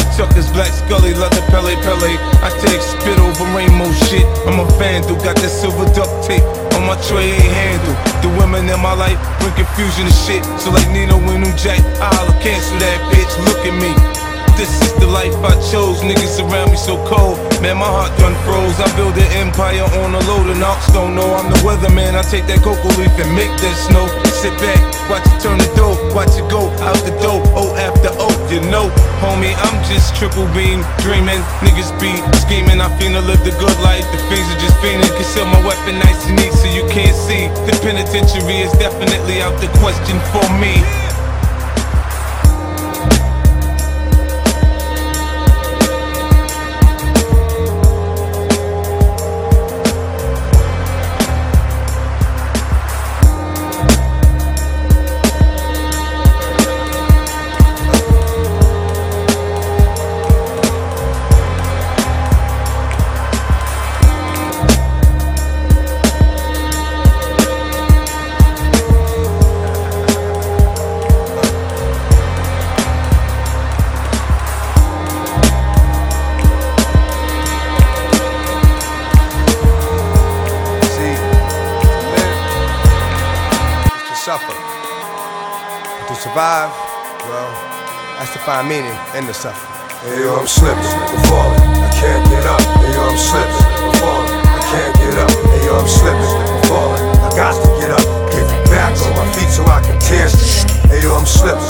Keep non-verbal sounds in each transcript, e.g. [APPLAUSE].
Black Chuckers, Black Scully, leather Pele Pele. I take spit over rainbow shit. I'm a vandal, got that silver duct tape on my tray, handle. The women in my life bring confusion and shit. So like Nino when New Jack, I'll cancel that bitch. Look at me. This is the life I chose. Niggas around me so cold. Man, my heart done froze. I build an empire on a load of knocks. Don't know I'm the weatherman. I take that cocoa leaf and make that snow. Sit back, watch it turn the dough. Watch it go out the door. O after O, you know. Homie, I'm just triple beam dreaming. Niggas be scheming. I finna live the good life. The fiends are just fiending. Conceal my weapon nice and neat so you can't see. The penitentiary is definitely out the question for me. Suffer. And to survive, well, that's to find meaning in the suffering. Hey yo, I'm slipping, I'm falling, I can't get up. Hey yo, I'm slipping, I'm falling, I can't get up. Hey yo, I'm slipping, I'm falling, I got to get up, get back on my feet so I can tear. Hey yo, I'm slipping,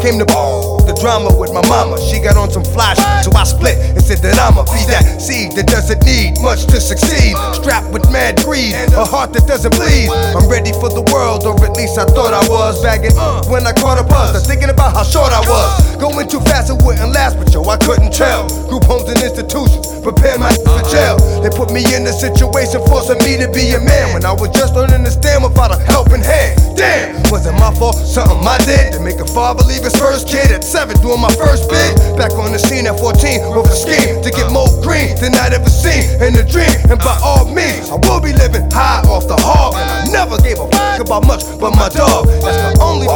came ball, the drama with my mama. She got on some fly shit, so I split and said that I'ma be that seed that doesn't need much to succeed. Strapped with mad greed, a heart that doesn't bleed. I'm ready for the world, or at least I thought I was. Bagging uh, when I caught a buzz, I'm thinking about how short I was. Going too fast, it wouldn't last, but yo, I couldn't tell. Group homes and institutions prepare my for jail. They put me in a situation forcing me to be a man when I was just learning to stand without a helping hand. Damn, was it my fault? Something I did to make a father leave first kid at seven, doing my first bit. Back on the scene at 14 with a scheme to get more green than I'd ever seen in a dream. And by all means, I will be living high off the hog. And I never gave a fuck about much but my dog. That's the only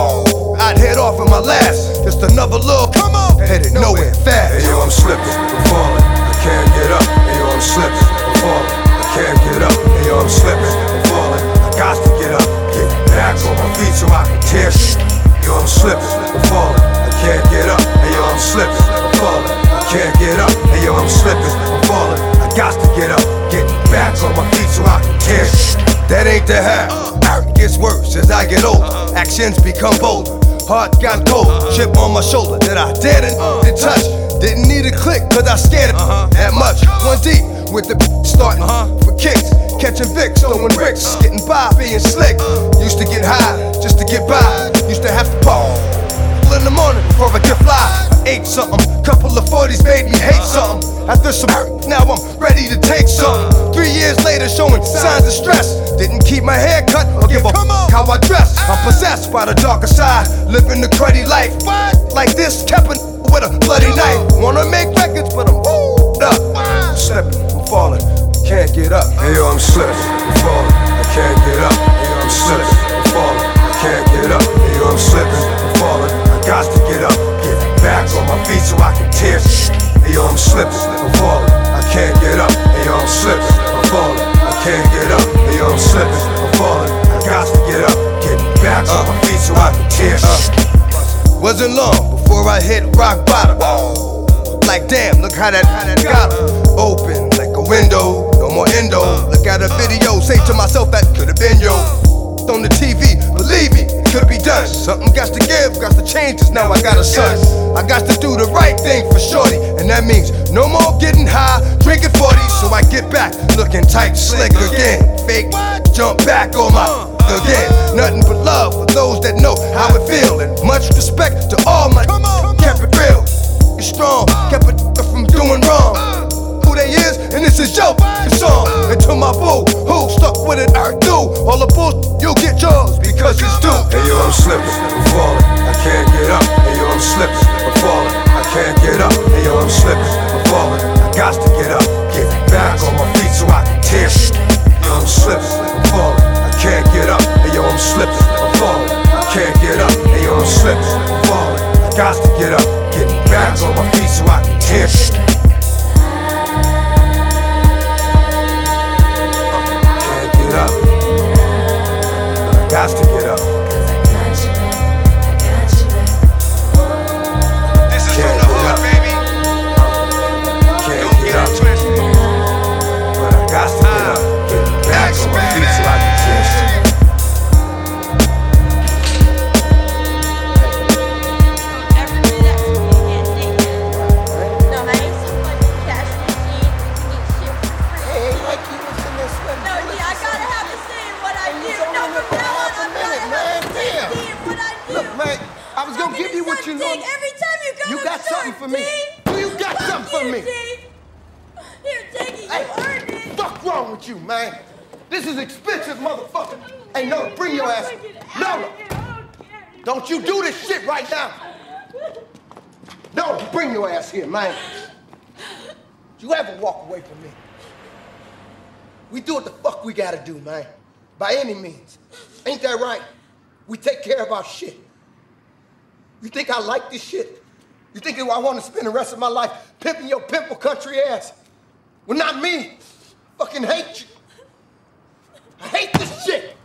I'd head off in my last. Just another little come on, headed nowhere fast. Hey yo, I'm slipping, I'm falling, I can't get up. Hey yo, I'm slipping, I'm falling, I can't get up. Hey yo, I'm slipping, I'm falling, I got to It gets worse as I get older. Actions become bolder. Heart got cold. Chip on my shoulder that I didn't to touch. Didn't need a click, cause I scared it that much. One deep with the [LAUGHS] starting for kicks. Catching Vicks, throwing bricks. Getting by, being slick. Used to get high just to get by. Used to have to pop in the morning get fly. I ate something, couple of 40s made me hate something. After some hurt, now I'm ready to take something. Three years later, showing signs of stress. Didn't keep my hair cut or give a fuck how I dress. I'm possessed by the darker side, living the cruddy life. Like this, kept with a bloody slipping, I'm falling, I can't get up. Yo, I'm slipping, I'm falling, I can't get up. Yo, I'm slipping, I'm falling, I got to get up, get back on my feet so I can tear. up. Wasn't long before I hit rock bottom. Like damn, look how that, how that got open like a window. No more endo. Look at a video, say to myself that could have been yo. On the TV, believe me, it could be done. Something got to give, got to change. Now I got a son. Looking tight, slick again. Fake, jump back on my again. Nothing but love for those that know how it feel, and much respect to all my kept it real. It's strong, kept it from doing wrong. show the song. And to my boo, who stuck with it, I do. All the bullshit, you get yours because it's due. Hey yo, I'm slipping, I'm falling, I got to get up. Get back on my feet so I can tear shit. Something for me. Do you got Fuck something for you, me? D. Here, take it. You Hey, earned it. fuck wrong with you, man? This is expensive, motherfucker. Hey, no, bring your ass. No, don't you do this shit right now. No, bring your ass here, man. You ever walk away from me? We do what the fuck we gotta do, man. By any means. Ain't that right? We take care of our shit. You think I like this shit? You think I want to spend the rest of my life pimping your pimple country ass? Well, not me. Fucking hate you. I hate this shit.